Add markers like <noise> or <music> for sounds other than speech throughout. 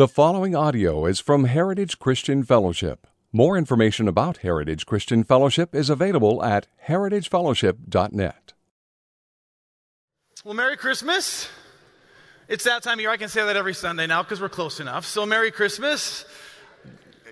The following audio is from Heritage Christian Fellowship. More information about Heritage Christian Fellowship is available at heritagefellowship.net. Well, Merry Christmas. It's that time of year. I can say that every Sunday now because we're close enough. So, Merry Christmas.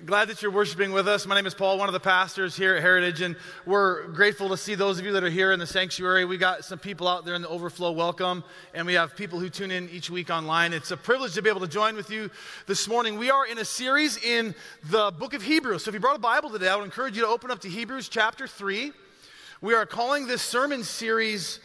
Glad that you're worshiping with us. My name is Paul, one of the pastors here at Heritage, and we're grateful to see those of you that are here in the sanctuary. We got some people out there in the overflow. Welcome, and we have people who tune in each week online. It's a privilege to be able to join with you this morning. We are in a series in the book of Hebrews. So if you brought a Bible today, I would encourage you to open up to Hebrews chapter 3. We are calling this sermon series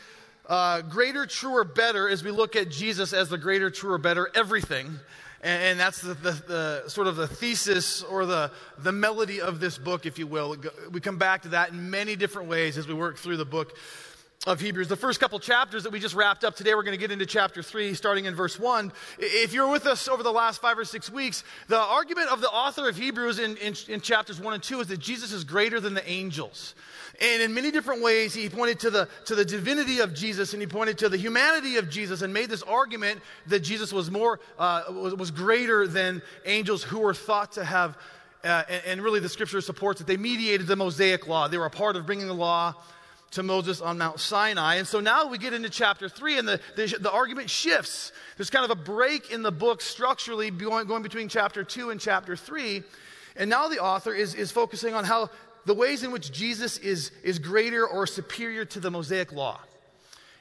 uh, Greater, Truer, Better as we look at Jesus as the greater, truer, better everything. And, that's the, the, the, sort of the thesis or the, the melody of this book, if you will. We come back to that in many different ways as we work through the book of Hebrews. The first couple chapters that we just wrapped up today, we're going to get into chapter 3, starting in verse 1. If you're with us over the last five or six weeks, the argument of the author of Hebrews in, in, in chapters 1 and 2 is that Jesus is greater than the angels. And in many different ways, he pointed to the, to the divinity of Jesus and he pointed to the humanity of Jesus and made this argument that Jesus was more, uh, was, was greater than angels who were thought to have, uh, and, and really the scripture supports that they mediated the Mosaic law. They were a part of bringing the law to Moses on Mount Sinai. And so now we get into chapter three, and the, the, the, argument shifts. There's kind of a break in the book structurally going, going between chapter two and chapter three. And now the author is, is focusing on how the ways in which Jesus is, is greater or superior to the Mosaic law.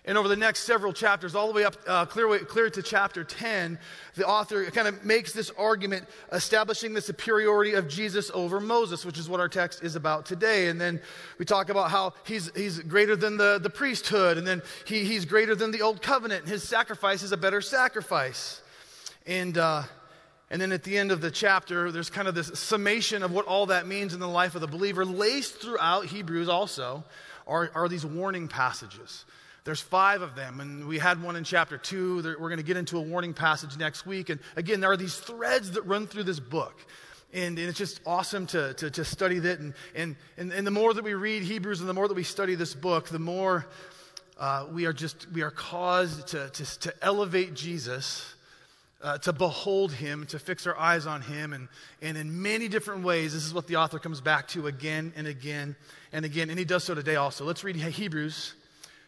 And over the next several chapters, all the way up uh, clear, clear to chapter 10, the author kind of makes this argument establishing the superiority of Jesus over Moses, which is what our text is about today. And then we talk about how he's, he's greater than the, the priesthood, and then he, he's greater than the old covenant, and his sacrifice is a better sacrifice. And uh, and then at the end of the chapter, there's kind of this summation of what all that means in the life of the believer. Laced throughout Hebrews also are, are these warning passages. There's five of them, and we had one in chapter two. We're going to get into a warning passage next week. And again, there are these threads that run through this book. And, and it's just awesome to, to, to study that. And, and, and, and, the more that we read Hebrews and the more that we study this book, the more uh, we are just, we are caused to, to, to elevate Jesus uh, to behold him, to fix our eyes on him. And, and in many different ways, this is what the author comes back to again and again and again. And he does so today also. Let's read Hebrews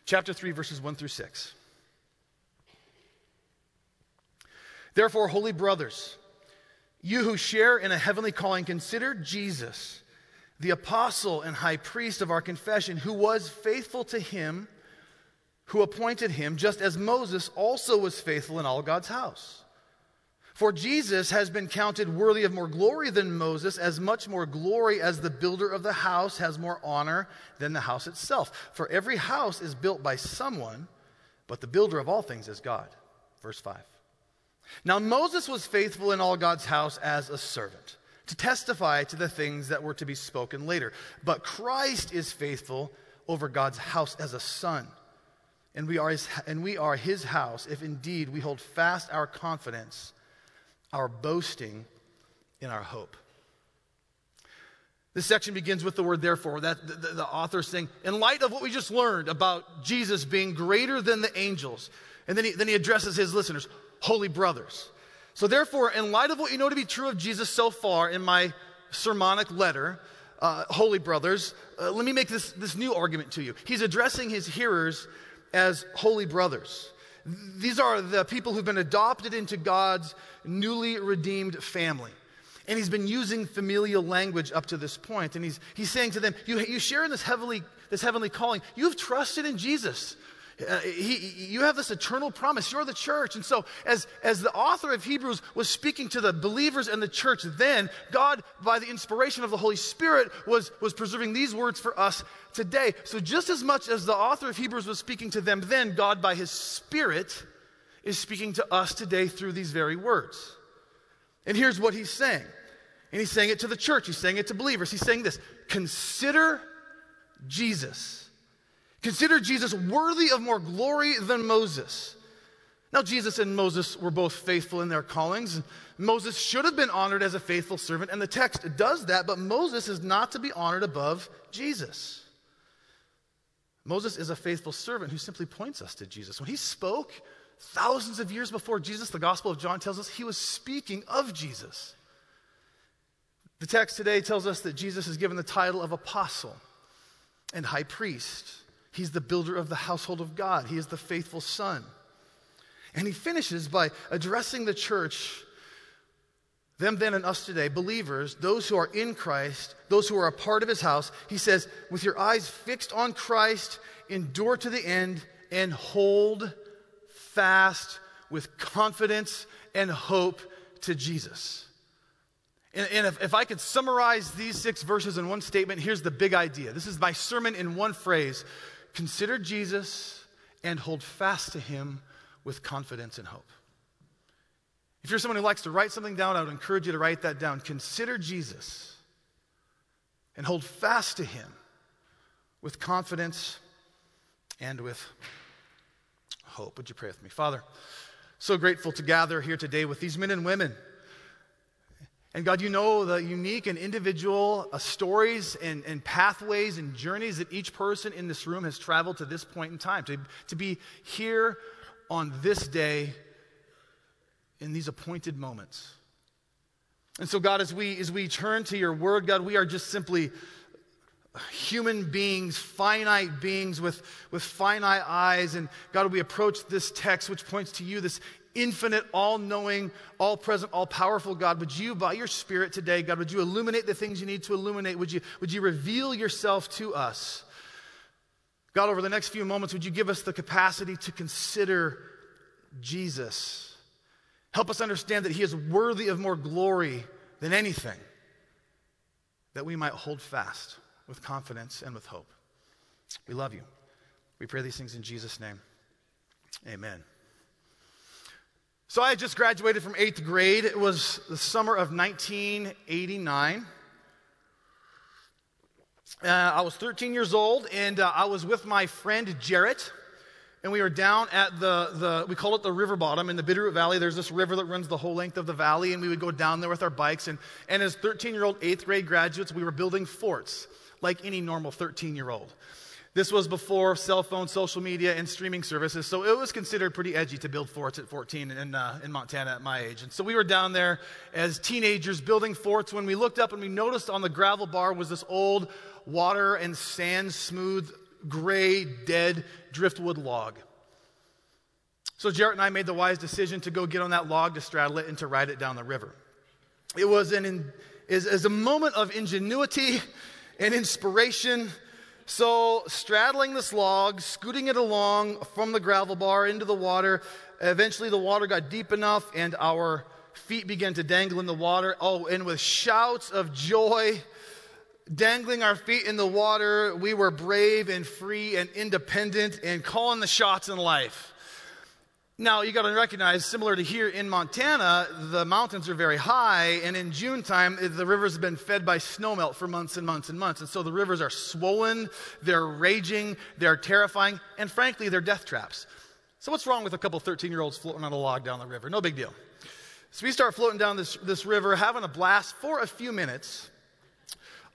chapter 3, verses 1 through 6. Therefore, holy brothers, you who share in a heavenly calling, consider Jesus, the apostle and high priest of our confession, who was faithful to him who appointed him, just as Moses also was faithful in all God's house. For Jesus has been counted worthy of more glory than Moses, as much more glory as the builder of the house has more honor than the house itself. For every house is built by someone, but the builder of all things is God. Verse 5. Now Moses was faithful in all God's house as a servant, to testify to the things that were to be spoken later. But Christ is faithful over God's house as a son. And we are his, and we are his house if indeed we hold fast our confidence our boasting in our hope. This section begins with the word therefore. That the, the, author is saying, in light of what we just learned about Jesus being greater than the angels, and then he, then he addresses his listeners, holy brothers. So, therefore, in light of what you know to be true of Jesus so far in my sermonic letter, uh, holy brothers, uh, let me make this, this new argument to you. He's addressing his hearers as holy brothers. These are the people who've been adopted into God's newly redeemed family. And he's been using familial language up to this point. And he's, he's saying to them, you, you share in this heavenly, this heavenly calling. You've trusted in Jesus. Uh, he, you have this eternal promise. You're the church. And so, as, as the author of Hebrews was speaking to the believers and the church then, God, by the inspiration of the Holy Spirit, was, was preserving these words for us today. So, just as much as the author of Hebrews was speaking to them then, God, by his Spirit, is speaking to us today through these very words. And here's what he's saying. And he's saying it to the church, he's saying it to believers. He's saying this Consider Jesus Consider Jesus worthy of more glory than Moses. Now, Jesus and Moses were both faithful in their callings. Moses should have been honored as a faithful servant, and the text does that, but Moses is not to be honored above Jesus. Moses is a faithful servant who simply points us to Jesus. When he spoke thousands of years before Jesus, the Gospel of John tells us he was speaking of Jesus. The text today tells us that Jesus is given the title of apostle and high priest. He's the builder of the household of God, he is the faithful son. And he finishes by addressing the church, them then and us today, believers, those who are in Christ, those who are a part of his house. He says, with your eyes fixed on Christ, endure to the end and hold fast with confidence and hope to Jesus. And, and if, if I could summarize these six verses in one statement, here's the big idea. This is my sermon in one phrase Consider Jesus and hold fast to him with confidence and hope. If you're someone who likes to write something down, I would encourage you to write that down. Consider Jesus and hold fast to him with confidence and with hope. Would you pray with me? Father, so grateful to gather here today with these men and women. And God, you know the unique and individual uh, stories and, and pathways and journeys that each person in this room has traveled to this point in time, to, to be here on this day in these appointed moments. And so, God, as we, as we turn to your word, God, we are just simply human beings, finite beings with, with finite eyes. And God, we approach this text, which points to you, this infinite, all knowing, all present, all powerful God, would you, by your Spirit today, God, would you illuminate the things you need to illuminate? Would you, would you reveal yourself to us? God, over the next few moments, would you give us the capacity to consider Jesus? Help us understand that he is worthy of more glory than anything, that we might hold fast with confidence and with hope. We love you. We pray these things in Jesus' name. Amen. So I had just graduated from eighth grade. It was the summer of 1989. Uh, I was 13 years old, and uh, I was with my friend Jarrett, and we were down at the, the we call it the river bottom in the Bitterroot Valley. There's this river that runs the whole length of the valley, and we would go down there with our bikes. And, and as 13 year old, eighth grade graduates, we were building forts like any normal 13 year old. This was before cell phone, social media, and streaming services, so it was considered pretty edgy to build forts at 14 in, uh, in Montana at my age. And so we were down there as teenagers building forts when we looked up and we noticed on the gravel bar was this old water and sand smooth, gray, dead driftwood log. So Jarrett and I made the wise decision to go get on that log to straddle it and to ride it down the river. It was an is, is a moment of ingenuity and inspiration so, straddling this log, scooting it along from the gravel bar into the water, eventually the water got deep enough and our feet began to dangle in the water. Oh, and with shouts of joy, dangling our feet in the water, we were brave and free and independent and calling the shots in life. Now, you got to recognize, similar to here in Montana, the mountains are very high, and in June time, the rivers have been fed by snowmelt for months and months and months. And so the rivers are swollen, they're raging, they're terrifying, and frankly, they're death traps. So, what's wrong with a couple 13 year olds floating on a log down the river? No big deal. So, we start floating down this, this river, having a blast for a few minutes,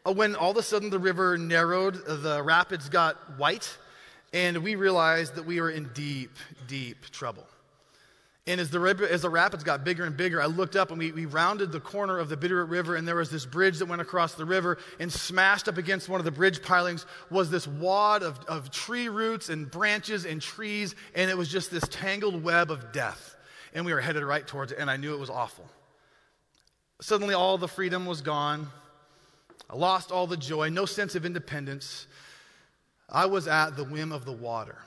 uh, when all of a sudden the river narrowed, the rapids got white and we realized that we were in deep, deep trouble. And as the, as the rapids got bigger and bigger, I looked up and we, we rounded the corner of the Bitterroot River, and there was this bridge that went across the river, and smashed up against one of the bridge pilings was this wad of, of tree roots and branches and trees, and it was just this tangled web of death. And we were headed right towards it, and I knew it was awful. Suddenly, all the freedom was gone. I lost all the joy, no sense of independence. I was at the whim of the water.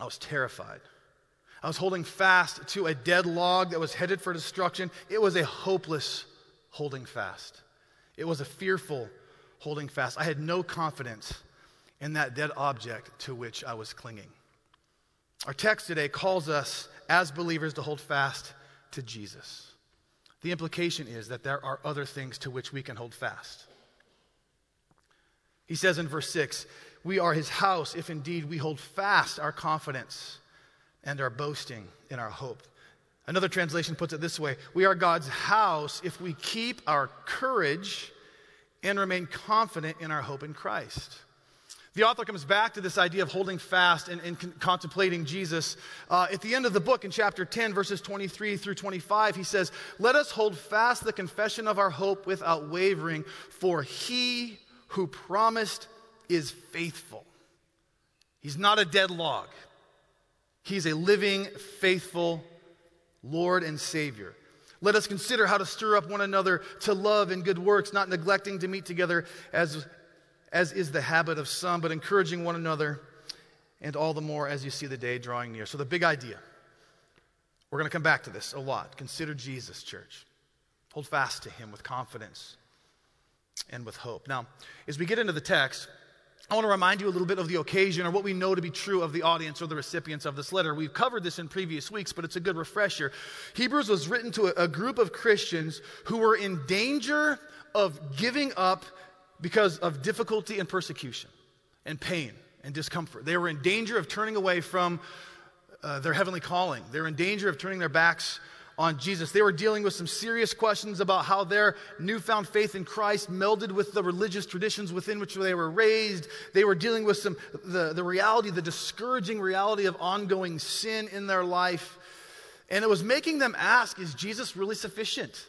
I was terrified. I was holding fast to a dead log that was headed for destruction. It was a hopeless holding fast. It was a fearful holding fast. I had no confidence in that dead object to which I was clinging. Our text today calls us as believers to hold fast to Jesus. The implication is that there are other things to which we can hold fast. He says in verse 6 we are his house if indeed we hold fast our confidence and our boasting in our hope. Another translation puts it this way We are God's house if we keep our courage and remain confident in our hope in Christ. The author comes back to this idea of holding fast and, and con- contemplating Jesus. Uh, at the end of the book, in chapter 10, verses 23 through 25, he says, Let us hold fast the confession of our hope without wavering, for he who promised is faithful. He's not a dead log, he's a living, faithful Lord and Savior. Let us consider how to stir up one another to love and good works, not neglecting to meet together as as is the habit of some, but encouraging one another, and all the more as you see the day drawing near. So, the big idea we're going to come back to this a lot. Consider Jesus, church. Hold fast to him with confidence and with hope. Now, as we get into the text, I want to remind you a little bit of the occasion or what we know to be true of the audience or the recipients of this letter. We've covered this in previous weeks, but it's a good refresher. Hebrews was written to a, group of Christians who were in danger of giving up because of difficulty and persecution and pain and discomfort. They were in danger of turning away from uh, their heavenly calling. They were in danger of turning their backs on Jesus. They were dealing with some serious questions about how their newfound faith in Christ melded with the religious traditions within which they were raised. They were dealing with some the, the reality, the discouraging reality of ongoing sin in their life. And it was making them ask, is Jesus really sufficient?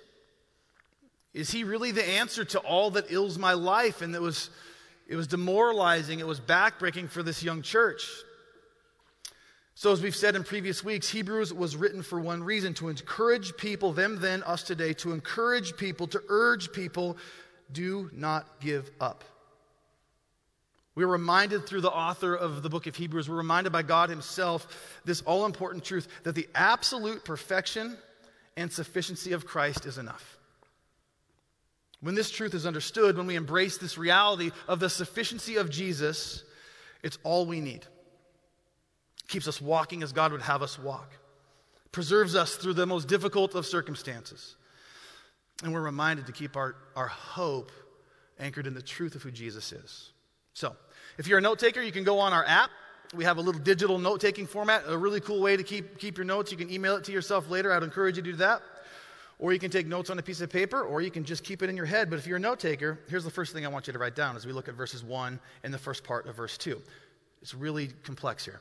Is he really the answer to all that ills my life? And it was, it was demoralizing, it was backbreaking for this young church. So, as we've said in previous weeks, Hebrews was written for one reason to encourage people, them then, us today, to encourage people, to urge people, do not give up. We're reminded through the author of the book of Hebrews, we're reminded by God Himself this all important truth that the absolute perfection and sufficiency of Christ is enough. When this truth is understood, when we embrace this reality of the sufficiency of Jesus, it's all we need. Keeps us walking as God would have us walk, preserves us through the most difficult of circumstances. And we're reminded to keep our, our hope anchored in the truth of who Jesus is. So, if you're a note taker, you can go on our app. We have a little digital note taking format, a really cool way to keep, keep your notes. You can email it to yourself later. I'd encourage you to do that. Or you can take notes on a piece of paper, or you can just keep it in your head. But if you're a note taker, here's the first thing I want you to write down as we look at verses 1 and the first part of verse 2. It's really complex here.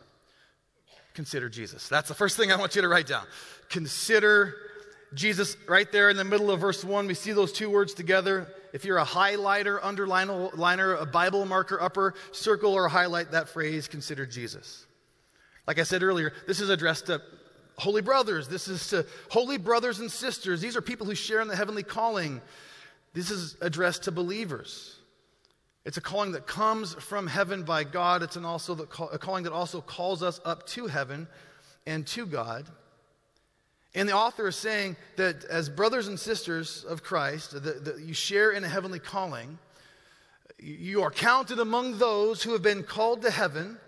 Consider Jesus. That's the first thing I want you to write down. Consider Jesus right there in the middle of verse 1. We see those two words together. If you're a highlighter, underliner, liner, a Bible marker, upper, circle or highlight that phrase, consider Jesus. Like I said earlier, this is addressed to holy brothers. This is to holy brothers and sisters. These are people who share in the heavenly calling. This is addressed to believers. It's a calling that comes from heaven by God. It's an also a calling that also calls us up to heaven and to God. And the author is saying that as brothers and sisters of Christ, that you share in a heavenly calling, you are counted among those who have been called to heaven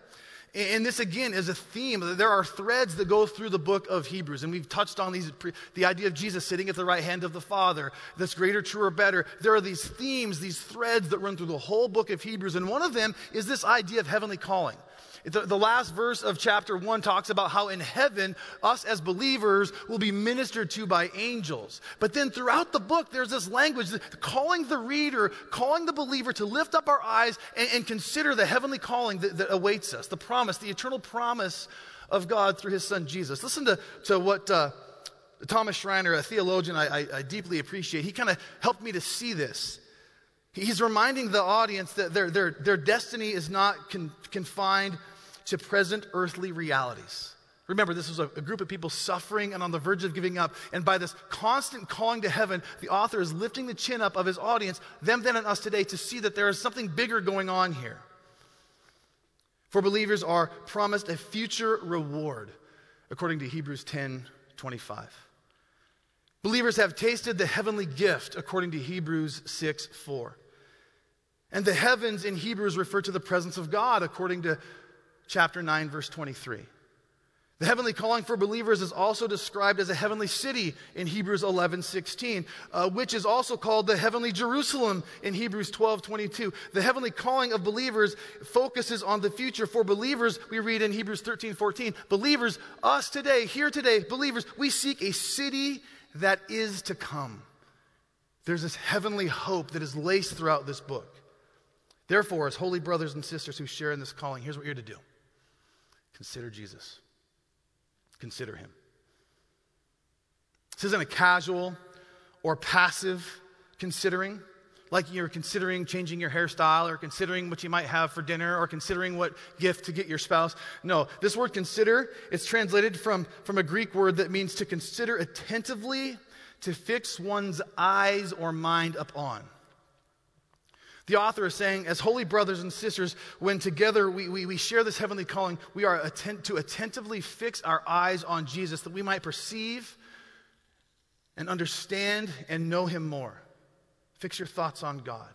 and this again is a theme. There are threads that go through the book of Hebrews, and we've touched on these the idea of Jesus sitting at the right hand of the Father, that's greater, truer, better. There are these themes, these threads that run through the whole book of Hebrews, and one of them is this idea of heavenly calling. The, the, last verse of chapter 1 talks about how in heaven, us as believers will be ministered to by angels. But then throughout the book, there's this language calling the reader, calling the believer to lift up our eyes and, and consider the heavenly calling that, that, awaits us, the promise, the eternal promise of God through his son Jesus. Listen to, to what uh, Thomas Schreiner, a theologian I, I, I deeply appreciate, he kind of helped me to see this. He's reminding the audience that their, their, their destiny is not con- confined to present earthly realities. Remember, this was a, group of people suffering and on the verge of giving up. And by this constant calling to heaven, the author is lifting the chin up of his audience, them then and us today, to see that there is something bigger going on here. For believers are promised a future reward, according to Hebrews 10 25. Believers have tasted the heavenly gift, according to Hebrews 6 4. And the heavens in Hebrews refer to the presence of God, according to chapter 9, verse 23. The heavenly calling for believers is also described as a heavenly city in Hebrews 11, 16, uh, which is also called the heavenly Jerusalem in Hebrews 12, 22. The heavenly calling of believers focuses on the future. For believers, we read in Hebrews 13, 14, believers, us today, here today, believers, we seek a city that is to come. There's this heavenly hope that is laced throughout this book Therefore, as holy brothers and sisters who share in this calling, here's what you're to do consider Jesus. Consider him. This isn't a casual or passive considering, like you're considering changing your hairstyle or considering what you might have for dinner or considering what gift to get your spouse. No, this word consider, is translated from, from a Greek word that means to consider attentively, to fix one's eyes or mind upon. The author is saying, as holy brothers and sisters, when together we, we, we share this heavenly calling, we are attent, to attentively fix our eyes on Jesus that we might perceive and understand and know him more. Fix your thoughts on God.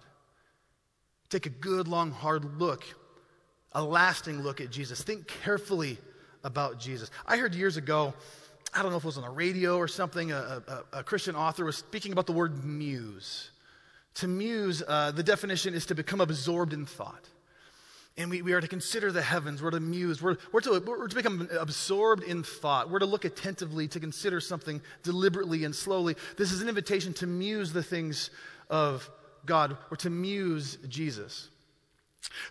Take a good, long, hard look, a lasting look at Jesus. Think carefully about Jesus. I heard years ago, I don't know if it was on the radio or something, a, a, a Christian author was speaking about the word muse. To muse, uh, the definition is to become absorbed in thought. And we, we are to consider the heavens. We're to muse. We're, we're, to, we're to become absorbed in thought. We're to look attentively, to consider something deliberately and slowly. This is an invitation to muse the things of God or to muse Jesus.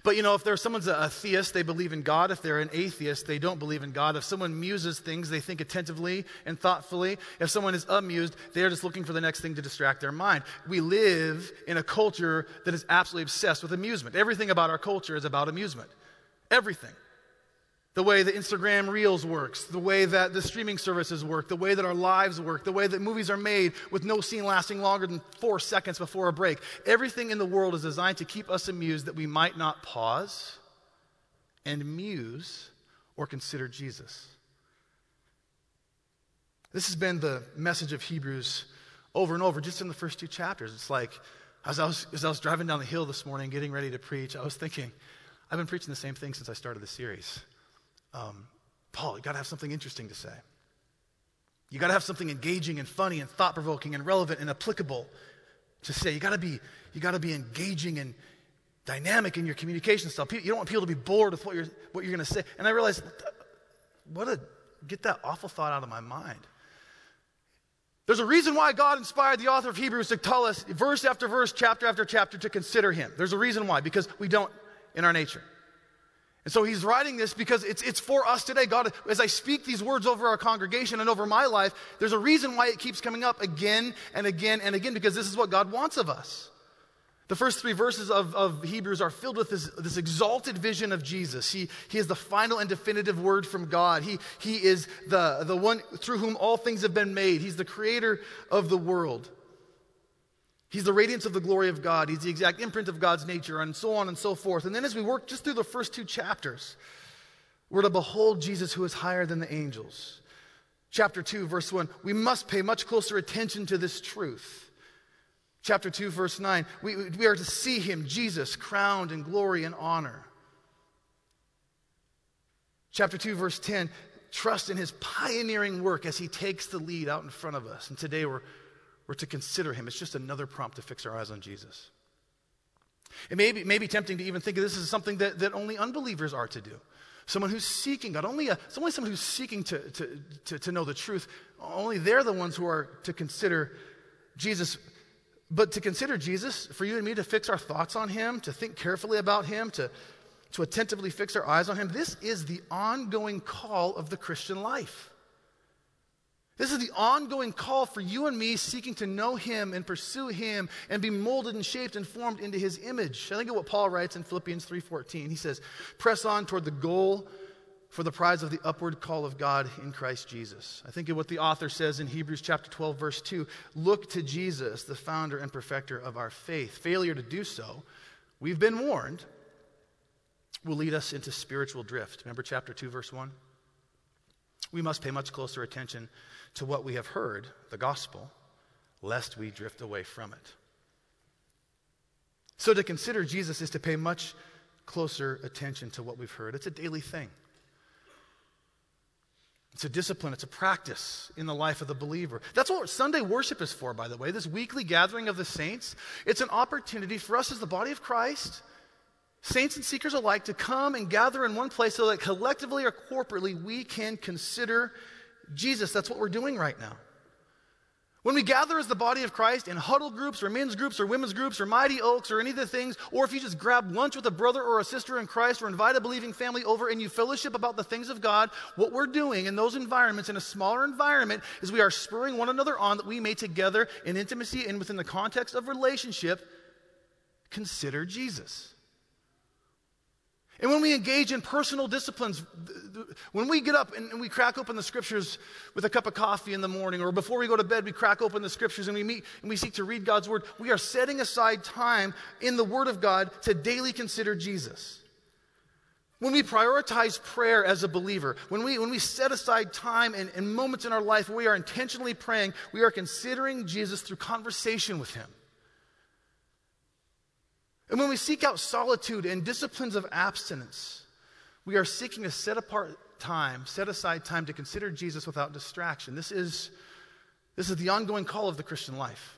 But you know, if there's someone's a, theist, they believe in God. If they're an atheist, they don't believe in God. If someone muses things, they think attentively and thoughtfully. If someone is amused, they are just looking for the next thing to distract their mind. We live in a culture that is absolutely obsessed with amusement. Everything about our culture is about amusement. Everything the way that Instagram Reels works, the way that the streaming services work, the way that our lives work, the way that movies are made with no scene lasting longer than four seconds before a break. Everything in the world is designed to keep us amused that we might not pause and muse or consider Jesus. This has been the message of Hebrews over and over, just in the first two chapters. It's like, as I was, as I was driving down the hill this morning getting ready to preach, I was thinking, I've been preaching the same thing since I started the series um, Paul, you got to have something interesting to say. You got to have something engaging and funny and thought provoking and relevant and applicable to say. You got to be you got to be engaging and dynamic in your communication style. You don't want people to be bored with what you're what you're going to say. And I realized, what a get that awful thought out of my mind. There's a reason why God inspired the author of Hebrews to tell us verse after verse, chapter after chapter to consider Him. There's a reason why, because we don't in our nature. And so he's writing this because it's, it's for us today. God, as I speak these words over our congregation and over my life, there's a reason why it keeps coming up again and again and again because this is what God wants of us. The first three verses of, of Hebrews are filled with this, this exalted vision of Jesus. He, he is the final and definitive word from God. He, he is the, the one through whom all things have been made. He's the creator of the world. He's the radiance of the glory of God. He's the exact imprint of God's nature, and so on and so forth. And then as we work just through the first two chapters, we're to behold Jesus who is higher than the angels. Chapter 2, verse 1, we must pay much closer attention to this truth. Chapter 2, verse 9, we, we are to see him, Jesus, crowned in glory and honor. Chapter 2, verse 10, trust in his pioneering work as he takes the lead out in front of us. And today we're we're to consider him. It's just another prompt to fix our eyes on Jesus. It may be, may be tempting to even think of this as something that, that only unbelievers are to do. Someone who's seeking God, only, a, only someone who's seeking to, to, to, to know the truth. Only they're the ones who are to consider Jesus. But to consider Jesus, for you and me to fix our thoughts on him, to think carefully about him, to, to attentively fix our eyes on him, this is the ongoing call of the Christian life. This is the ongoing call for you and me seeking to know Him and pursue Him and be molded and shaped and formed into His image. I think of what Paul writes in Philippians 3.14. He says, press on toward the goal for the prize of the upward call of God in Christ Jesus. I think of what the author says in Hebrews chapter 12, verse 2. Look to Jesus, the founder and perfecter of our faith. Failure to do so, we've been warned, will lead us into spiritual drift. Remember chapter 2, verse 1? We must pay much closer attention to what we have heard, the gospel, lest we drift away from it. So to consider Jesus is to pay much closer attention to what we've heard. It's a daily thing. It's a discipline, it's a practice in the life of the believer. That's what Sunday worship is for, by the way, this weekly gathering of the saints. It's an opportunity for us as the body of Christ, saints and seekers alike, to come and gather in one place so that collectively or corporately we can consider Jesus. That's what we're doing right now. When we gather as the body of Christ in huddle groups or men's groups or women's groups or mighty oaks or any of the things, or if you just grab lunch with a brother or a sister in Christ or invite a believing family over and you fellowship about the things of God, what we're doing in those environments, in a smaller environment, is we are spurring one another on that we may together in intimacy and within the context of relationship consider Jesus. And when we engage in personal disciplines, when we get up and we crack open the scriptures with a cup of coffee in the morning, or before we go to bed, we crack open the scriptures and we meet and we seek to read God's word, we are setting aside time in the word of God to daily consider Jesus. When we prioritize prayer as a believer, when we, when we set aside time and, and moments in our life where we are intentionally praying, we are considering Jesus through conversation with him. And when we seek out solitude and disciplines of abstinence, we are seeking to set apart time, set aside time to consider Jesus without distraction. This is, this is the ongoing call of the Christian life.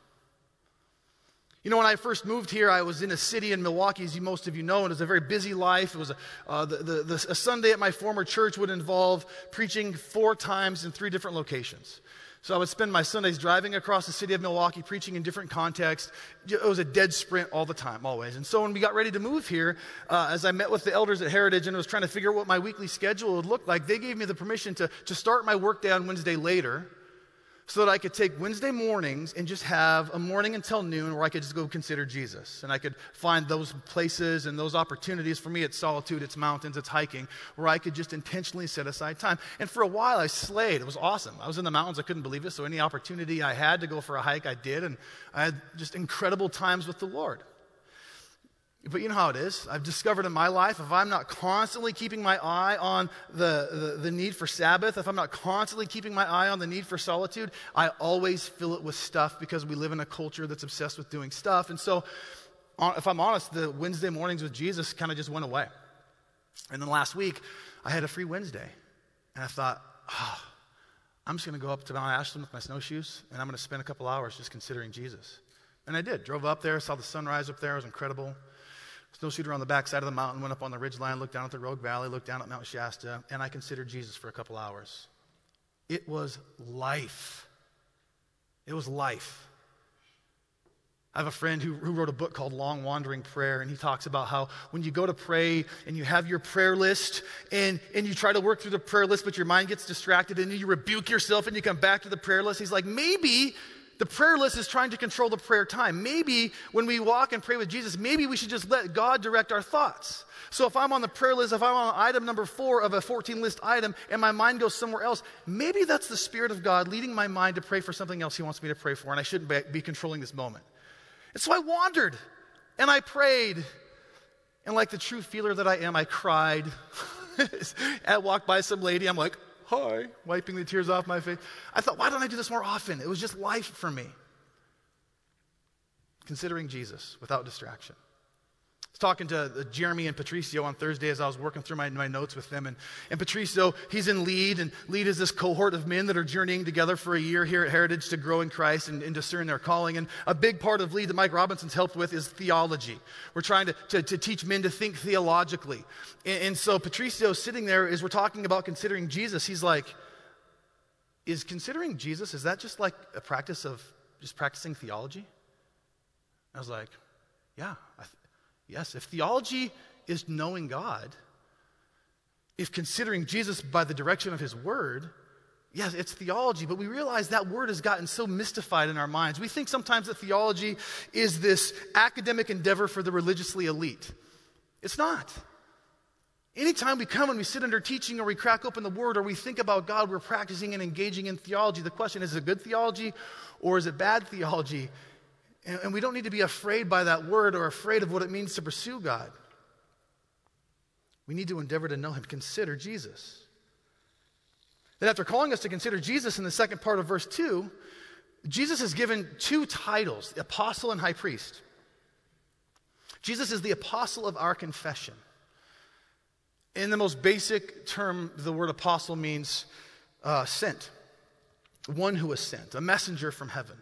You know, when I first moved here, I was in a city in Milwaukee, as you, most of you know, and it was a very busy life. It was a, uh, the, the, the, a Sunday at my former church would involve preaching four times in three different locations. So I would spend my Sundays driving across the city of Milwaukee, preaching in different contexts. It was a dead sprint all the time, always. And so when we got ready to move here, uh, as I met with the elders at Heritage and was trying to figure out what my weekly schedule would look like, they gave me the permission to, to start my workday on Wednesday later so that I could take Wednesday mornings and just have a morning until noon where I could just go consider Jesus. And I could find those places and those opportunities. For me, it's solitude, it's mountains, it's hiking, where I could just intentionally set aside time. And for a while, I slayed. It was awesome. I was in the mountains, I couldn't believe it. So any opportunity I had to go for a hike, I did. And I had just incredible times with the Lord. But you know how it is. I've discovered in my life, if I'm not constantly keeping my eye on the, the, the, need for Sabbath, if I'm not constantly keeping my eye on the need for solitude, I always fill it with stuff because we live in a culture that's obsessed with doing stuff. And so, if I'm honest, the Wednesday mornings with Jesus kind of just went away. And then last week, I had a free Wednesday. And I thought, oh, I'm just going to go up to Mount Ashland with my snowshoes and I'm going to spend a couple hours just considering Jesus. And I did. Drove up there, saw the sunrise up there. It was incredible. Snowshooter on the backside of the mountain, went up on the ridge line, looked down at the Rogue Valley, looked down at Mount Shasta, and I considered Jesus for a couple hours. It was life. It was life. I have a friend who, who wrote a book called Long Wandering Prayer, and he talks about how when you go to pray and you have your prayer list and, and you try to work through the prayer list, but your mind gets distracted and you rebuke yourself and you come back to the prayer list. He's like, maybe the prayer list is trying to control the prayer time. Maybe when we walk and pray with Jesus, maybe we should just let God direct our thoughts. So if I'm on the prayer list, if I'm on item number four of a 14 list item and my mind goes somewhere else, maybe that's the Spirit of God leading my mind to pray for something else He wants me to pray for, and I shouldn't be controlling this moment. And so I wandered and I prayed. And like the true feeler that I am, I cried. <laughs> I walked by some lady, I'm like, hi, wiping the tears off my face. I thought, why don't I do this more often? It was just life for me. Considering Jesus without distraction. Was talking to uh, Jeremy and Patricio on Thursday as I was working through my, my notes with them. And, and Patricio, he's in LEAD, and LEAD is this cohort of men that are journeying together for a year here at Heritage to grow in Christ and, and discern their calling. And a big part of LEAD that Mike Robinson's helped with is theology. We're trying to, to, to teach men to think theologically. And, and so Patricio sitting there as we're talking about considering Jesus, he's like, is considering Jesus, is that just like a practice of just practicing theology? I was like, yeah, I, th- Yes, if theology is knowing God, if considering Jesus by the direction of his word, yes, it's theology, but we realize that word has gotten so mystified in our minds. We think sometimes that theology is this academic endeavor for the religiously elite. It's not. Anytime we come and we sit under teaching or we crack open the word or we think about God, we're practicing and engaging in theology. The question is, is it good theology or is it bad theology? And, and we don't need to be afraid by that word or afraid of what it means to pursue God. We need to endeavor to know Him, consider Jesus. Then, after calling us to consider Jesus in the second part of verse 2, Jesus is given two titles apostle and high priest. Jesus is the apostle of our confession. In the most basic term, the word apostle means uh, sent, one who is sent, a messenger from heaven.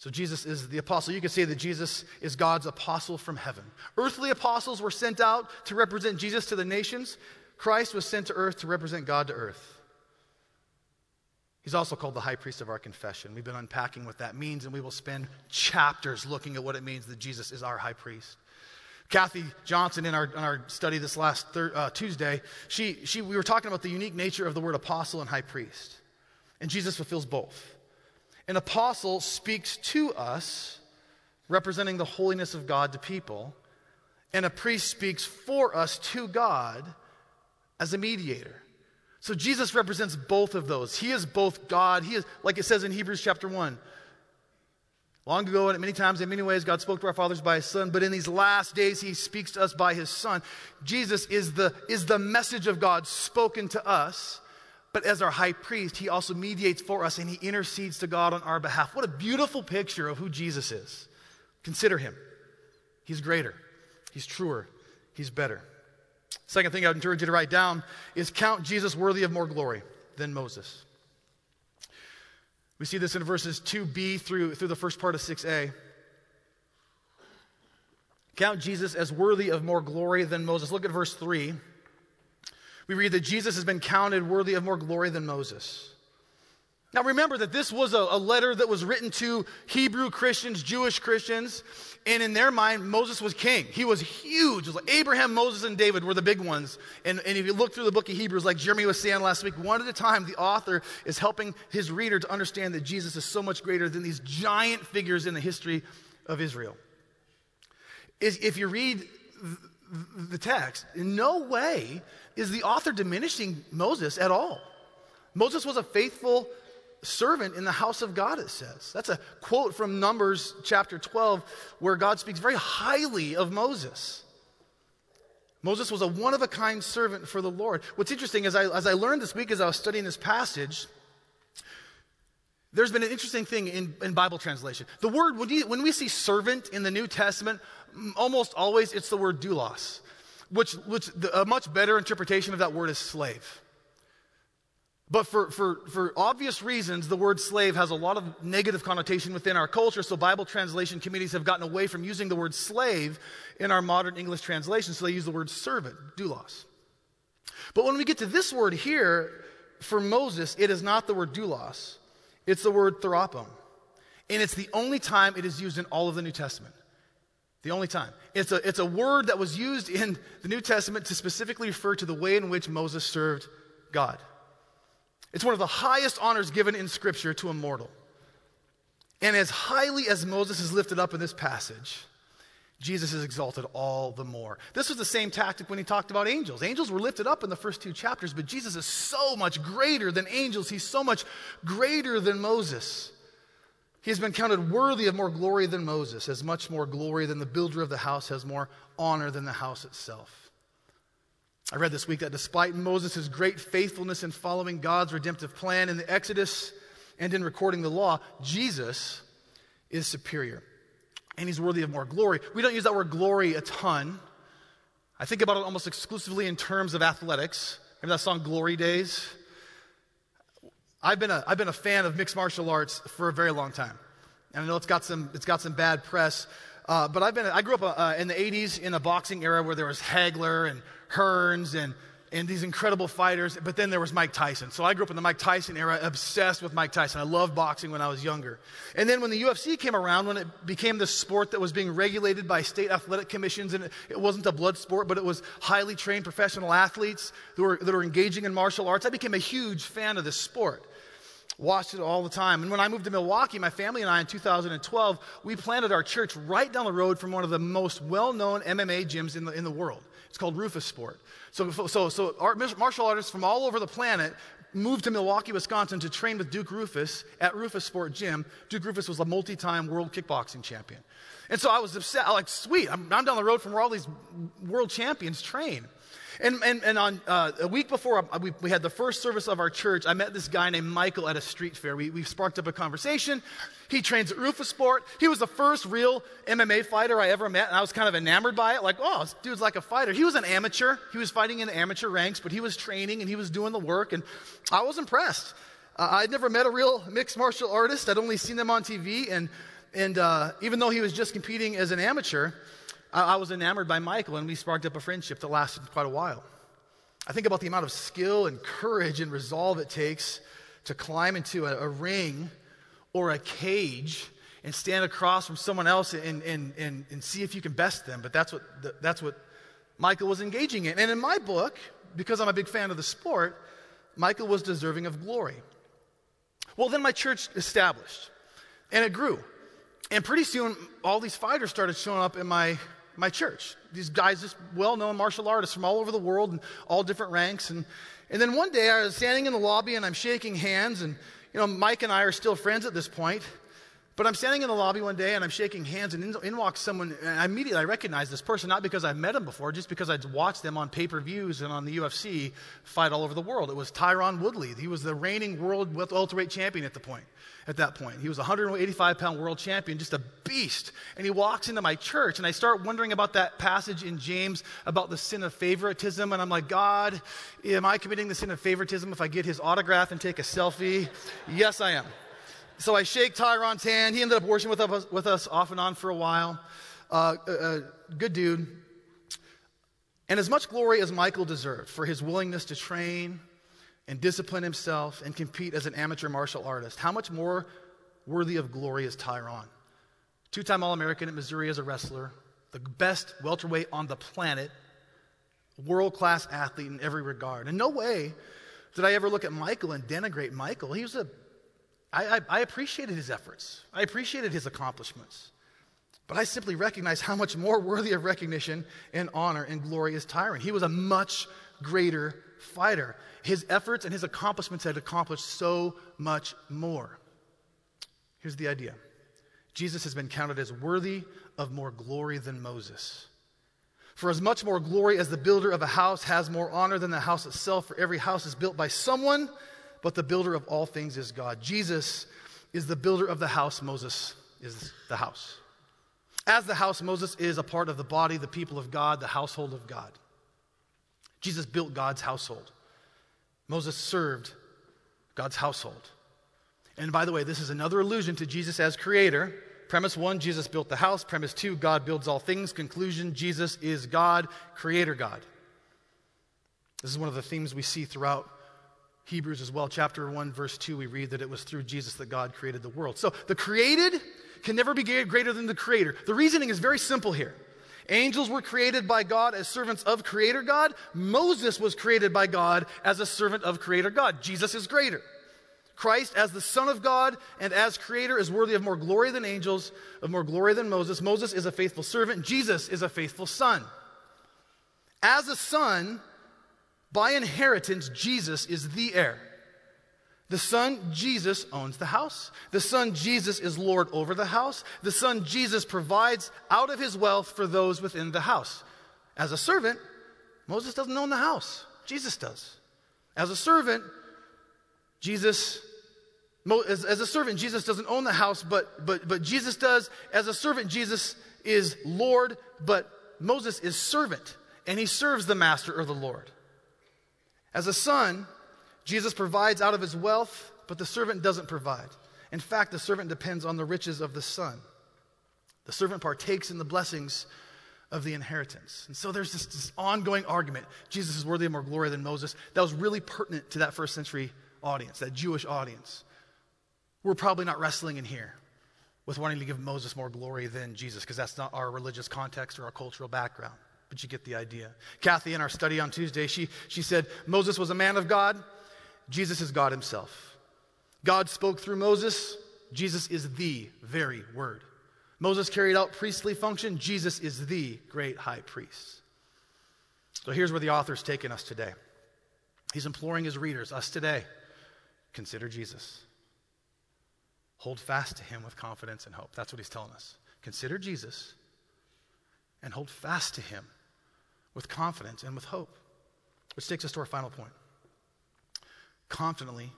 So Jesus is the apostle. You could say that Jesus is God's apostle from heaven. Earthly apostles were sent out to represent Jesus to the nations. Christ was sent to earth to represent God to earth. He's also called the high priest of our confession. We've been unpacking what that means, and we will spend chapters looking at what it means that Jesus is our high priest. Kathy Johnson, in our, in our study this last thir- uh, Tuesday, she, she, we were talking about the unique nature of the word apostle and high priest. And Jesus fulfills both. An apostle speaks to us, representing the holiness of God to people, and a priest speaks for us to God as a mediator. So Jesus represents both of those. He is both God. He is, like it says in Hebrews chapter 1. Long ago, and many times, in many ways, God spoke to our fathers by his son, but in these last days, he speaks to us by his son. Jesus is the, is the message of God spoken to us, but as our high priest, he also mediates for us and he intercedes to God on our behalf. What a beautiful picture of who Jesus is. Consider him. He's greater, he's truer, he's better. Second thing I would encourage you to write down is count Jesus worthy of more glory than Moses. We see this in verses 2b through, through the first part of 6a. Count Jesus as worthy of more glory than Moses. Look at verse 3. We read that Jesus has been counted worthy of more glory than Moses. Now remember that this was a, a, letter that was written to Hebrew Christians, Jewish Christians, and in their mind, Moses was king. He was huge. Was like Abraham, Moses, and David were the big ones. And, and if you look through the book of Hebrews, like Jeremy was saying last week, one at a time, the author is helping his reader to understand that Jesus is so much greater than these giant figures in the history of Israel. Is, if you read text, in no way is the author diminishing Moses at all. Moses was a faithful servant in the house of God, it says. That's a quote from Numbers chapter 12, where God speaks very highly of Moses. Moses was a one of a kind servant for the Lord. What's interesting is, I, as I learned this week as I was studying this passage, there's been an interesting thing in, in Bible translation. The word, when, you, when we see servant in the New Testament, almost always it's the word doulos, which, which the, a much better interpretation of that word is slave. But for, for, for obvious reasons, the word slave has a lot of negative connotation within our culture, so Bible translation committees have gotten away from using the word slave in our modern English translation, so they use the word servant, doulos. But when we get to this word here, for Moses, it is not the word doulos, it's the word therapon. And it's the only time it is used in all of the New Testament. The only time. It's a, it's a word that was used in the New Testament to specifically refer to the way in which Moses served God. It's one of the highest honors given in Scripture to a mortal. And as highly as Moses is lifted up in this passage, Jesus is exalted all the more. This was the same tactic when he talked about angels. Angels were lifted up in the first two chapters, but Jesus is so much greater than angels. He's so much greater than Moses. He has been counted worthy of more glory than Moses, as much more glory than the builder of the house has more honor than the house itself. I read this week that despite Moses' great faithfulness in following God's redemptive plan in the Exodus and in recording the law, Jesus is superior and he's worthy of more glory. We don't use that word glory a ton. I think about it almost exclusively in terms of athletics. Remember that song Glory Days? I've been a, I've been a fan of mixed martial arts for a very long time. And I know it's got some, it's got some bad press. Uh, but I've been, I grew up uh, in the 80s in a boxing era where there was Hagler and Hearns and, and these incredible fighters, but then there was Mike Tyson. So I grew up in the Mike Tyson era, obsessed with Mike Tyson. I loved boxing when I was younger. And then when the UFC came around, when it became the sport that was being regulated by state athletic commissions, and it, it wasn't a blood sport, but it was highly trained professional athletes that were, that were engaging in martial arts, I became a huge fan of this sport watched it all the time. And when I moved to Milwaukee, my family and I in 2012, we planted our church right down the road from one of the most well known MMA gyms in the, in the world. It's called Roufusport. So, so, so art, martial artists from all over the planet moved to Milwaukee, Wisconsin to train with Duke Roufus at Roufusport Gym. Duke Roufus was a multi time world kickboxing champion. And so I was upset. I'm like, sweet, I'm, I'm down the road from where all these world champions train. And, and, and on uh, a week before uh, we, we, had the first service of our church, I met this guy named Michael at a street fair. We, we sparked up a conversation. He trains at Roufusport. He was the first real MMA fighter I ever met, and I was kind of enamored by it. Like, oh, this dude's like a fighter. He was an amateur. He was fighting in amateur ranks, but he was training and he was doing the work, and I was impressed. Uh, I'd never met a real mixed martial artist. I'd only seen them on TV, and, and uh, even though he was just competing as an amateur, I, I was enamored by Michael, and we sparked up a friendship that lasted quite a while. I think about the amount of skill and courage and resolve it takes to climb into a, a ring or a cage and stand across from someone else and, and, and, and see if you can best them. But that's what, that's what Michael was engaging in. And in my book, because I'm a big fan of the sport, Michael was deserving of glory. Well, then my church established and it grew. And pretty soon, all these fighters started showing up in my, my church. These guys, just well known martial artists from all over the world and all different ranks. And, and then one day I was standing in the lobby and I'm shaking hands. And, you know, Mike and I are still friends at this point. But I'm standing in the lobby one day and I'm shaking hands, and in, in walks someone, and I immediately I recognize this person, not because I've met him before, just because I'd watched them on pay per views and on the UFC fight all over the world. It was Tyron Woodley. He was the reigning world welterweight champion at the point. At that point, he was a 185 pound world champion, just a beast. And he walks into my church, and I start wondering about that passage in James about the sin of favoritism. And I'm like, God, am I committing the sin of favoritism if I get his autograph and take a selfie? yes, I am. So I shake Tyron's hand. He ended up working with us, with us off and on for a while. Uh, uh, uh, good dude. And as much glory as Michael deserved for his willingness to train and discipline himself and compete as an amateur martial artist, how much more worthy of glory is Tyron? Two time All American at Missouri as a wrestler, the best welterweight on the planet, world class athlete in every regard. In no way did I ever look at Michael and denigrate Michael. He was a I, I, I appreciated his efforts, I appreciated his accomplishments. But I simply recognize how much more worthy of recognition and honor and glory is Tyron. He was a much greater fighter. His efforts and his accomplishments had accomplished so much more. Here's the idea Jesus has been counted as worthy of more glory than Moses. For as much more glory as the builder of a house has more honor than the house itself, for every house is built by someone, but the builder of all things is God. Jesus is the builder of the house, Moses is the house. As the house, Moses is a part of the body, the people of God, the household of God. Jesus built God's household. Moses served God's household. And by the way, this is another allusion to Jesus as creator. Premise one, Jesus built the house. Premise two, God builds all things. Conclusion, Jesus is God, creator God. This is one of the themes we see throughout Hebrews as well, chapter 1, verse 2, we read that it was through Jesus that God created the world. So the created can never be greater than the creator. The reasoning is very simple here. Angels were created by God as servants of Creator God. Moses was created by God as a servant of Creator God. Jesus is greater. Christ, as the Son of God and as Creator, is worthy of more glory than angels, of more glory than Moses. Moses is a faithful servant. Jesus is a faithful Son. As a Son, by inheritance, Jesus is the heir. The Son, Jesus, owns the house. The Son, Jesus, is Lord over the house. The Son, Jesus, provides out of his wealth for those within the house. As a servant, Moses doesn't own the house, Jesus does. As a servant, Jesus, as, as a servant, Jesus doesn't own the house, but, but, but Jesus does. As a servant, Jesus is Lord, but Moses is servant, and he serves the master or the Lord. As a son, Jesus provides out of his wealth, but the servant doesn't provide. In fact, the servant depends on the riches of the son. The servant partakes in the blessings of the inheritance. And so there's this, this, ongoing argument Jesus is worthy of more glory than Moses. That was really pertinent to that first century audience, that Jewish audience. We're probably not wrestling in here with wanting to give Moses more glory than Jesus because that's not our religious context or our cultural background but you get the idea. Kathy, in our study on Tuesday, she, she said Moses was a man of God, Jesus is God himself. God spoke through Moses, Jesus is the very word. Moses carried out priestly function, Jesus is the great high priest. So here's where the author's taken us today. He's imploring his readers, us today, consider Jesus. Hold fast to him with confidence and hope. That's what he's telling us. Consider Jesus and hold fast to him with confidence and with hope. Which takes us to our final point. Confidently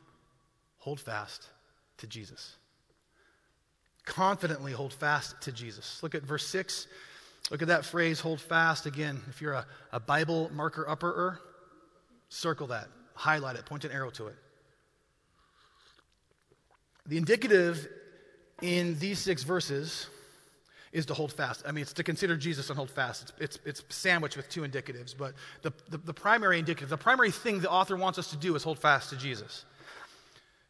hold fast to Jesus. Confidently hold fast to Jesus. Look at verse 6. Look at that phrase, hold fast. Again, if you're a, a Bible marker upperer, circle that, highlight it, point an arrow to it. The indicative in these six verses is to hold fast. I mean, it's to consider Jesus and hold fast. It's, it's, it's sandwiched with two indicatives, but the, the, the primary indicative, the primary thing the author wants us to do is hold fast to Jesus.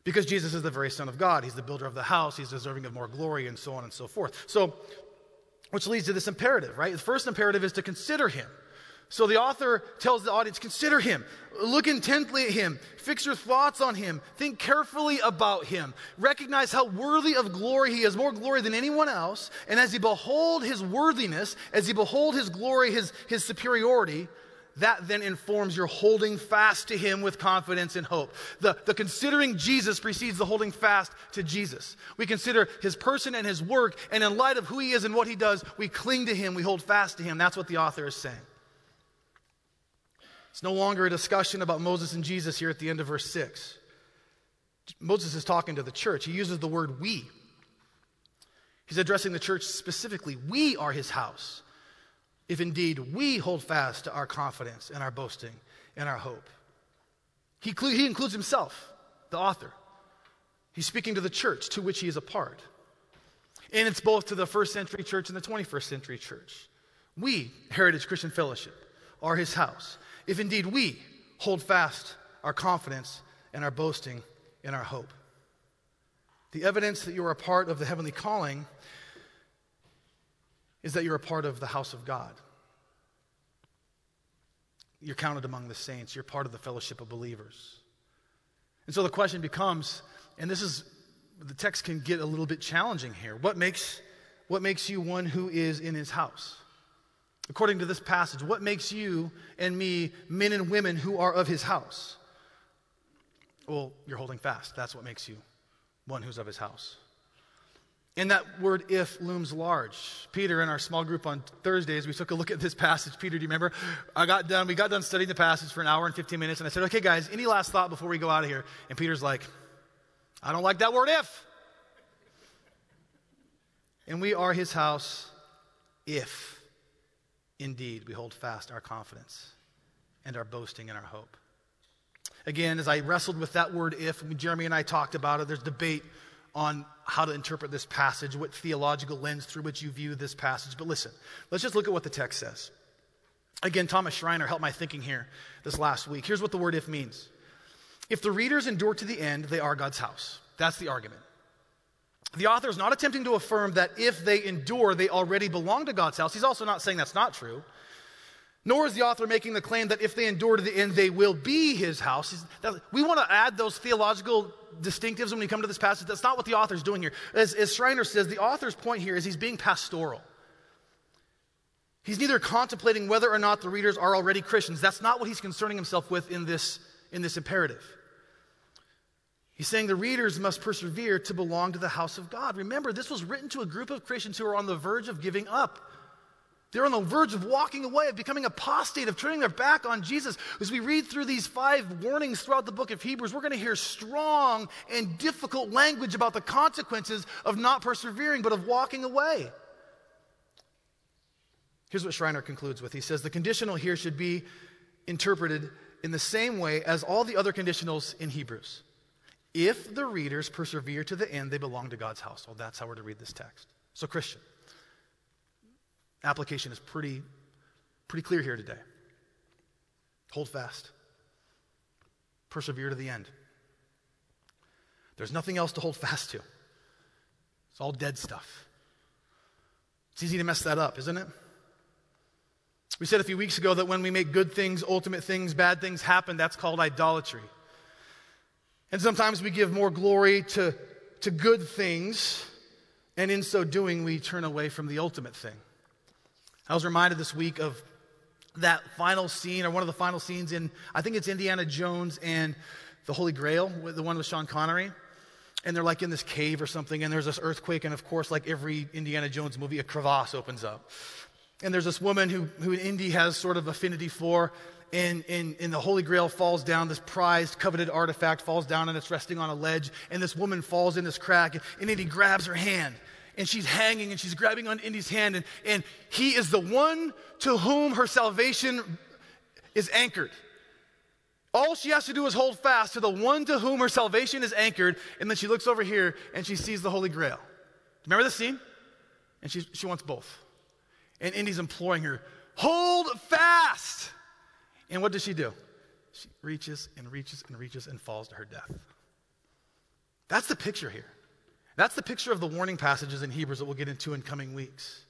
Because Jesus is the very Son of God. He's the builder of the house. He's deserving of more glory and so on and so forth. So, which leads to this imperative, right? The first imperative is to consider him. So the author tells the audience, consider him, look intently at him, fix your thoughts on him, think carefully about him, recognize how worthy of glory he is, more glory than anyone else. And as you behold his worthiness, as you behold his glory, his, his superiority, that then informs your holding fast to him with confidence and hope. The, the considering Jesus precedes the holding fast to Jesus. We consider his person and his work, and in light of who he is and what he does, we cling to him, we hold fast to him. That's what the author is saying. It's no longer a discussion about Moses and Jesus here at the end of verse 6. Moses is talking to the church. He uses the word we. He's addressing the church specifically. We are his house, if indeed we hold fast to our confidence and our boasting and our hope. He, he includes himself, the author. He's speaking to the church to which he is a part. And it's both to the first century church and the 21st century church. We, Heritage Christian Fellowship, are his house if indeed we hold fast our confidence and our boasting and our hope. The evidence that you are a part of the heavenly calling is that you're a part of the house of God. You're counted among the saints, you're part of the fellowship of believers. And so the question becomes, and this is the text can get a little bit challenging here. What makes what makes you one who is in his house? According to this passage, what makes you and me men and women who are of his house? Well, you're holding fast. That's what makes you one who's of his house. And that word if looms large. Peter, in our small group on Thursdays, we took a look at this passage. Peter, do you remember? I got done, we got done studying the passage for an hour and 15 minutes, and I said, okay, guys, any last thought before we go out of here? And Peter's like, I don't like that word if. And we are his house if indeed we hold fast our confidence and our boasting and our hope. Again, as I wrestled with that word if, Jeremy and I talked about it, there's debate on how to interpret this passage, what theological lens through which you view this passage. But listen, let's just look at what the text says. Again, Thomas Schreiner helped my thinking here this last week. Here's what the word if means. If the readers endure to the end, they are God's house. That's the argument. The author is not attempting to affirm that if they endure, they already belong to God's house. He's also not saying that's not true. Nor is the author making the claim that if they endure to the end, they will be his house. We want to add those theological distinctives when we come to this passage. That's not what the author's doing here. As, as Schreiner says, the author's point here is he's being pastoral. He's neither contemplating whether or not the readers are already Christians. That's not what he's concerning himself with in this, in this imperative. He's saying the readers must persevere to belong to the house of God. Remember, this was written to a group of Christians who are on the verge of giving up. They're on the verge of walking away, of becoming apostate, of turning their back on Jesus. As we read through these five warnings throughout the book of Hebrews, we're going to hear strong and difficult language about the consequences of not persevering, but of walking away. Here's what Schreiner concludes with. He says the conditional here should be interpreted in the same way as all the other conditionals in Hebrews. If the readers persevere to the end, they belong to God's household. That's how we're to read this text. So, Christian, application is pretty, pretty clear here today. Hold fast, persevere to the end. There's nothing else to hold <laughs> fast to, it's all dead stuff. It's easy to mess that up, isn't it? We said a few weeks ago that when we make good things, ultimate things, bad things happen, that's called idolatry. And sometimes we give more glory to, to good things, and in so doing, we turn away from the ultimate thing. I was reminded this week of that final scene, or one of the final scenes in, I think it's Indiana Jones and the Holy Grail, the one with Sean Connery. And they're like in this cave or something, and there's this earthquake, and of course, like every Indiana Jones movie, a crevasse opens up. And there's this woman who, who Indy has sort of affinity for, and, and, and the Holy Grail falls down, this prized, coveted artifact falls down and it's resting on a ledge. And this woman falls in this crack, and, Indy grabs her hand. And she's hanging and she's grabbing on Indy's hand, and, and he is the one to whom her salvation is anchored. All she has to do is hold fast to the one to whom her salvation is anchored, and then she looks over here and she sees the Holy Grail. Remember the scene? And she, she wants both. And Indy's imploring her, hold fast. And what does she do? She reaches and reaches and reaches and falls to her death. That's the picture here. That's the picture of the warning passages in Hebrews that we'll get into in coming weeks.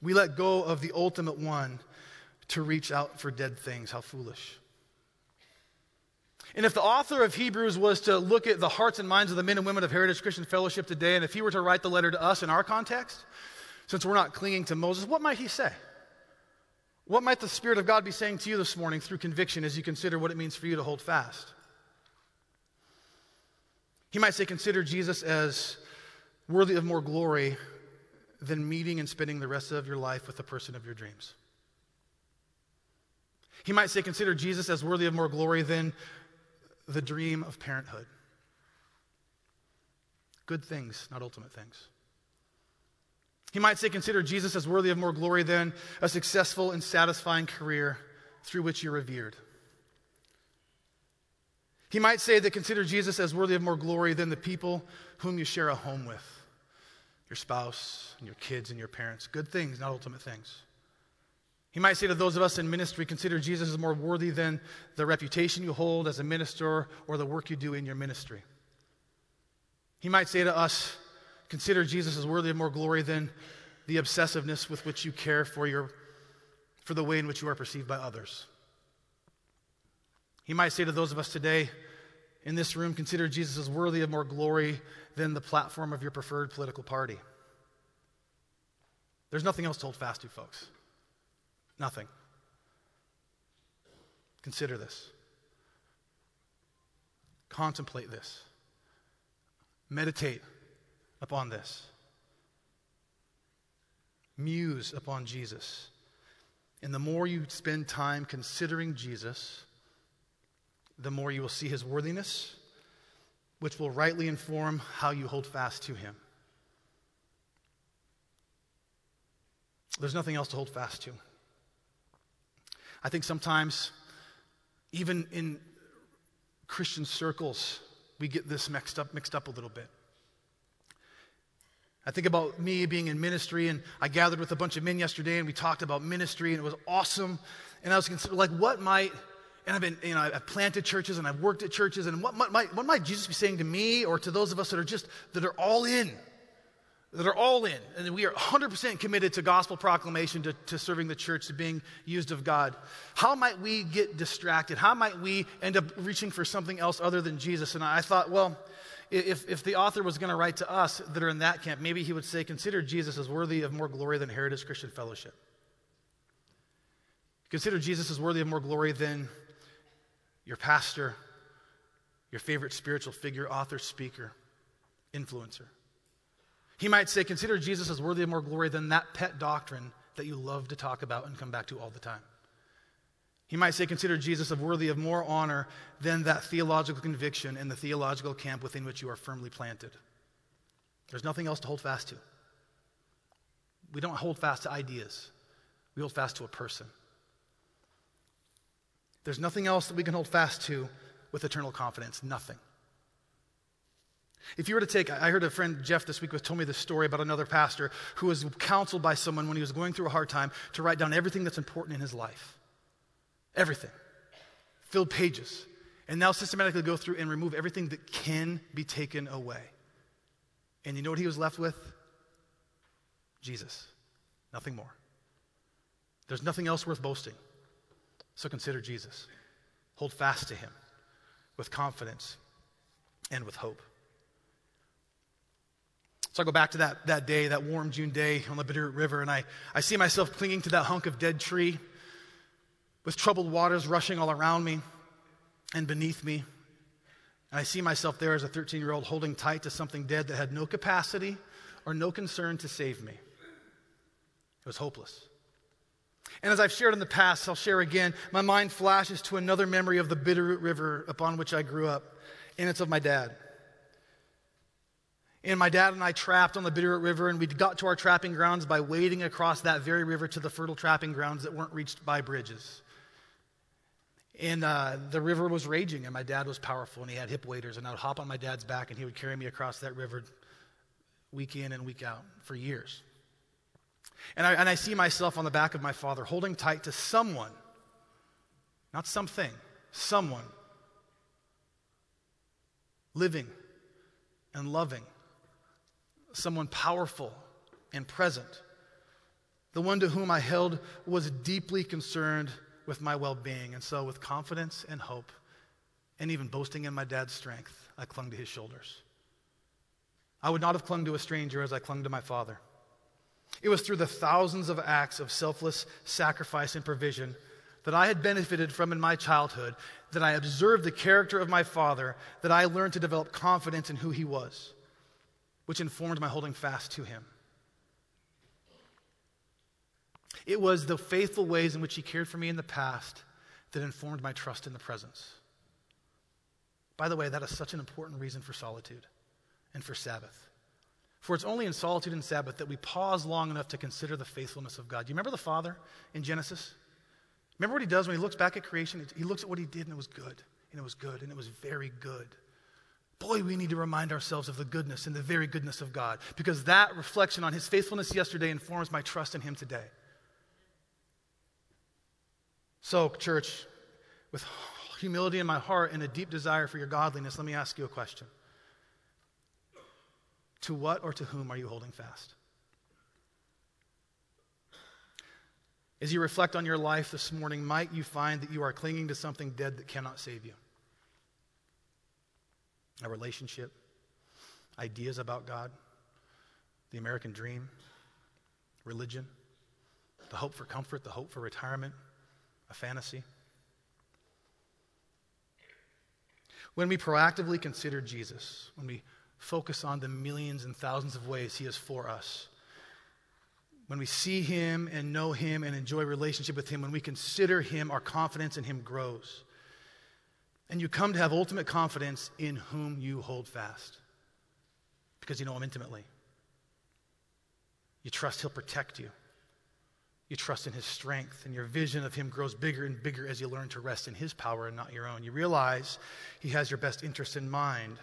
We let go of the ultimate one to reach out for dead things. How foolish. And if the author of Hebrews was to look at the hearts and minds of the men and women of Heritage Christian Fellowship today, and if he were to write the letter to us in our context, since we're not clinging to Moses, what might he say? What might the Spirit of God be saying to you this morning through conviction as you consider what it means for you to hold fast? He might say, Consider Jesus as worthy of more glory than meeting and spending the rest of your life with the person of your dreams. He might say, Consider Jesus as worthy of more glory than the dream of parenthood. Good things, not ultimate things. He might say, Consider Jesus as worthy of more glory than a successful and satisfying career through which you're revered. He might say that consider Jesus as worthy of more glory than the people whom you share a home with your spouse and your kids and your parents. Good things, not ultimate things. He might say to those of us in ministry, consider Jesus as more worthy than the reputation you hold as a minister or the work you do in your ministry. He might say to us, consider Jesus as worthy of more glory than the obsessiveness with which you care for, your, for the way in which you are perceived by others. He might say to those of us today in this room, consider Jesus as worthy of more glory than the platform of your preferred political party. There's nothing else to hold fast to, folks. Nothing. Consider this. Contemplate this. Meditate upon this. Muse upon Jesus. And the more you spend time considering Jesus, the more you will see his worthiness, which will rightly inform how you hold fast to him. There's nothing else to hold fast to. I think sometimes, even in Christian circles, we get this mixed up, mixed up a little bit. I think about me being in ministry, and I gathered with a bunch of men yesterday, and we talked about ministry, and it was awesome. And I was considering, like, what might, and I've been, you know, I've planted churches, and I've worked at churches, and what might, what might Jesus be saying to me or to those of us that are just, that are all in? That are all in, and we are 100% committed to gospel proclamation, to, to, serving the church, to being used of God. How might we get distracted? How might we end up reaching for something else other than Jesus? And I thought, well, if, if the author was going to write to us that are in that camp, maybe he would say, Consider Jesus as worthy of more glory than Heritage Christian Fellowship. Consider Jesus as worthy of more glory than your pastor, your favorite spiritual figure, author, speaker, influencer. He might say, Consider Jesus as worthy of more glory than that pet doctrine that you love to talk about and come back to all the time. He might say, Consider Jesus as worthy of more honor than that theological conviction in the theological camp within which you are firmly planted. There's nothing else to hold fast to. We don't hold fast to ideas, we hold fast to a person. There's nothing else that we can hold fast to with eternal confidence. Nothing. If you were to take, I heard a friend, Jeff, this week was told me this story about another pastor who was counseled by someone when he was going through a hard time to write down everything that's important in his life. Everything. Filled pages. And now systematically go through and remove everything that can be taken away. And you know what he was left with? Jesus. Nothing more. There's nothing else worth boasting. So consider Jesus. Hold fast to him with confidence and with hope. So I go back to that, that day, that warm June day on the Bitterroot River, and I, I see myself clinging to that hunk of dead tree with troubled waters rushing all around me and beneath me. And I see myself there as a 13 year old holding tight to something dead that had no capacity or no concern to save me. It was hopeless. And as I've shared in the past, I'll share again, my mind flashes to another memory of the Bitterroot River upon which I grew up, and it's of my dad. And my dad and I trapped on the Bitterroot River, and we got to our trapping grounds by wading across that very river to the fertile trapping grounds that weren't reached by bridges. And uh, the river was raging, and my dad was powerful, and he had hip waders, and I would hop on my dad's back, and he would carry me across that river week in and week out for years. And I, and I see myself on the back of my father holding tight to someone, not something, someone living and loving, someone powerful and present. The one to whom I held was deeply concerned with my well being. And so, with confidence and hope, and even boasting in my dad's strength, I clung to his shoulders. I would not have clung to a stranger as I clung to my father. It was through the thousands of acts of selfless sacrifice and provision that I had benefited from in my childhood, that I observed the character of my father, that I learned to develop confidence in who he was, which informed my holding fast to him. It was the faithful ways in which he cared for me in the past that informed my trust in the presence. By the way, that is such an important reason for solitude and for Sabbath. For it's only in solitude and Sabbath that we pause long enough to consider the faithfulness of God. Do you remember the Father in Genesis? Remember what he does when he looks back at creation? He looks at what he did and it was good, and it was good, and it was very good. Boy, we need to remind ourselves of the goodness and the very goodness of God because that reflection on his faithfulness yesterday informs my trust in him today. So, church, with humility in my heart and a deep desire for your godliness, let me ask you a question. To what or to whom are you holding fast? As you reflect on your life this morning, might you find that you are clinging to something dead that cannot save you? A relationship, ideas about God, the American dream, religion, the hope for comfort, the hope for retirement, a fantasy. When we proactively consider Jesus, when we focus on the millions and thousands of ways he is for us, when we see him and know him and enjoy relationship with him, when we consider him, our confidence in him grows. And you come to have ultimate confidence in whom you hold fast because you know him intimately. You trust he'll protect you. You trust in his strength, and your vision of him grows bigger and bigger as you learn to rest in his power and not your own. You realize he has your best interest in mind.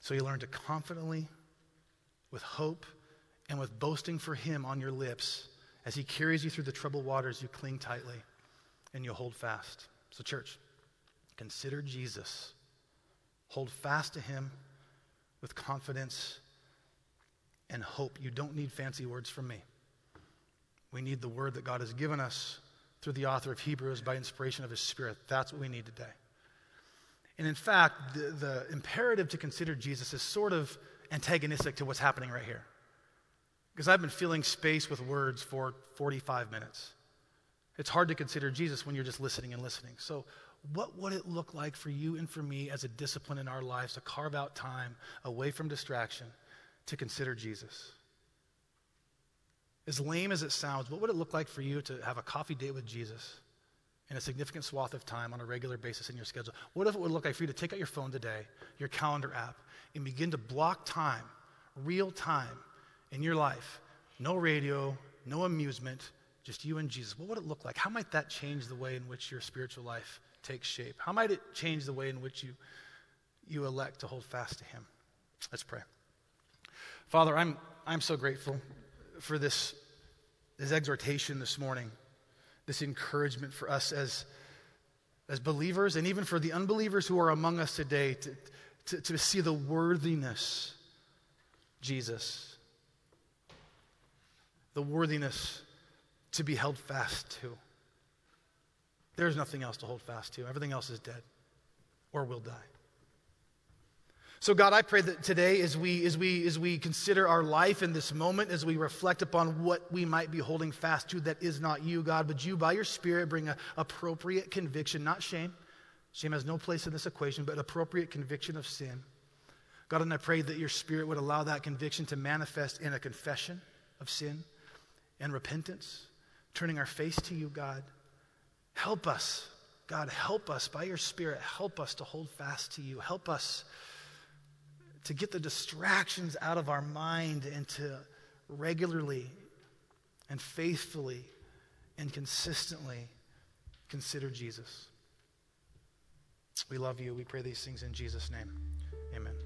So you learn to confidently, with hope, and with boasting for him on your lips, as he carries you through the troubled waters, you cling tightly and you hold fast. So, church, consider Jesus. Hold fast to him with confidence and hope. You don't need fancy words from me. We need the word that God has given us through the author of Hebrews by inspiration of his Spirit. That's what we need today. And in fact, the, the imperative to consider Jesus is sort of antagonistic to what's happening right here. Because I've been filling space with words for 45 minutes. It's hard to consider Jesus when you're just listening and listening. So, what would it look like for you and for me as a discipline in our lives to carve out time away from distraction to consider Jesus? As lame as it sounds, what would it look like for you to have a coffee date with Jesus in a significant swath of time on a regular basis in your schedule? What if it would look like for you to take out your phone today, your calendar app, and begin to block time, real time, in your life, no radio, no amusement, just you and Jesus, what would it look like? How might that change the way in which your spiritual life takes shape? How might it change the way in which you, you elect to hold fast to Him? Let's pray. Father, I'm, I'm so grateful for this, this exhortation this morning, this encouragement for us as, as believers, and even for the unbelievers who are among us today to, to, to see the worthiness, Jesus the worthiness to be held fast to. There's nothing else to hold fast to. Everything else is dead or will die. So, God, I pray that today, as we, as, we, as we consider our life in this moment, as we reflect upon what we might be holding fast to that is not you, God, would you, by your Spirit, bring a appropriate conviction, not shame. Shame has no place in this equation, but appropriate conviction of sin. God, and I pray that your Spirit would allow that conviction to manifest in a confession of sin and repentance, turning our face to you, God. Help us, God, help us by your Spirit. Help us to hold fast to you. Help us to get the distractions out of our mind and to regularly and faithfully and consistently consider Jesus. We love you. We pray these things in Jesus' name. Amen.